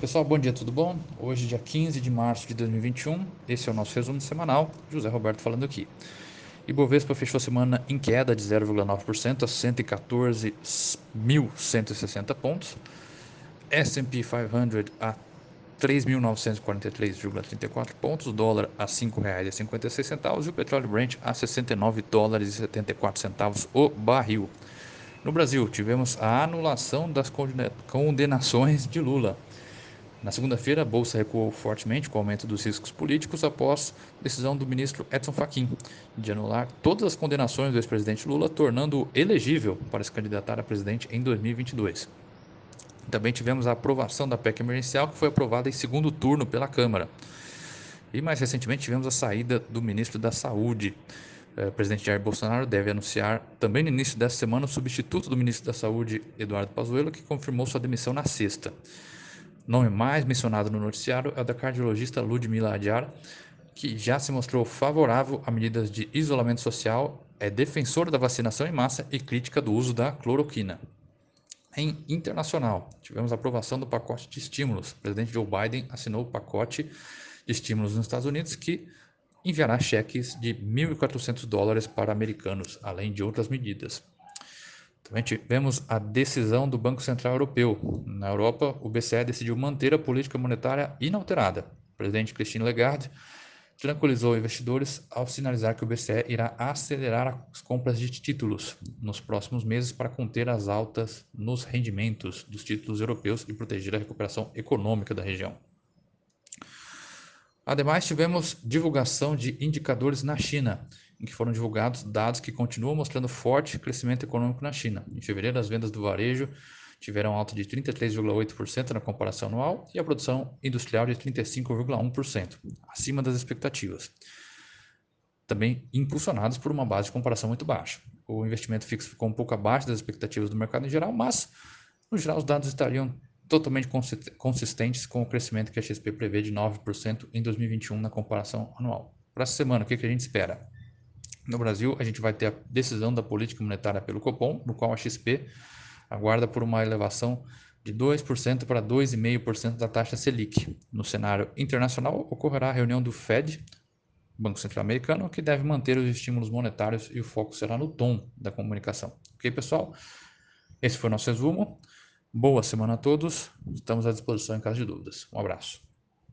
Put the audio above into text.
Pessoal, bom dia, tudo bom? Hoje, dia 15 de março de 2021, esse é o nosso resumo semanal. José Roberto falando aqui. Ibovespa fechou a semana em queda de 0,9% a 114.160 pontos. S&P 500 a 3.943,34 pontos, dólar a R$ 5,56 e o petróleo Brent a 69 dólares e 74 centavos o barril. No Brasil, tivemos a anulação das condenações de Lula. Na segunda-feira, a bolsa recuou fortemente com o aumento dos riscos políticos após decisão do ministro Edson Fachin de anular todas as condenações do ex-presidente Lula, tornando-o elegível para se candidatar a presidente em 2022. Também tivemos a aprovação da PEC emergencial, que foi aprovada em segundo turno pela Câmara. E mais recentemente tivemos a saída do ministro da Saúde. Eh, o presidente Jair Bolsonaro deve anunciar também no início dessa semana o substituto do ministro da Saúde, Eduardo Pazuello, que confirmou sua demissão na sexta nome mais mencionado no noticiário é o da cardiologista Ludmila Adiar, que já se mostrou favorável a medidas de isolamento social, é defensora da vacinação em massa e crítica do uso da cloroquina. Em internacional, tivemos aprovação do pacote de estímulos. O presidente Joe Biden assinou o pacote de estímulos nos Estados Unidos que enviará cheques de 1.400 dólares para americanos, além de outras medidas. Também tivemos a decisão do Banco Central Europeu. Na Europa, o BCE decidiu manter a política monetária inalterada. O presidente Christine Lagarde tranquilizou investidores ao sinalizar que o BCE irá acelerar as compras de títulos nos próximos meses para conter as altas nos rendimentos dos títulos europeus e proteger a recuperação econômica da região. Ademais, tivemos divulgação de indicadores na China em que foram divulgados dados que continuam mostrando forte crescimento econômico na China. Em fevereiro, as vendas do varejo tiveram alta de 33,8% na comparação anual e a produção industrial de 35,1%, acima das expectativas. Também impulsionados por uma base de comparação muito baixa. O investimento fixo ficou um pouco abaixo das expectativas do mercado em geral, mas, no geral, os dados estariam totalmente consistentes com o crescimento que a XP prevê de 9% em 2021 na comparação anual. Para essa semana, o que a gente espera? No Brasil, a gente vai ter a decisão da política monetária pelo Copom, no qual a XP aguarda por uma elevação de 2% para 2,5% da taxa Selic. No cenário internacional, ocorrerá a reunião do Fed, Banco Central Americano, que deve manter os estímulos monetários e o foco será no tom da comunicação. Ok, pessoal? Esse foi o nosso resumo. Boa semana a todos. Estamos à disposição em caso de dúvidas. Um abraço.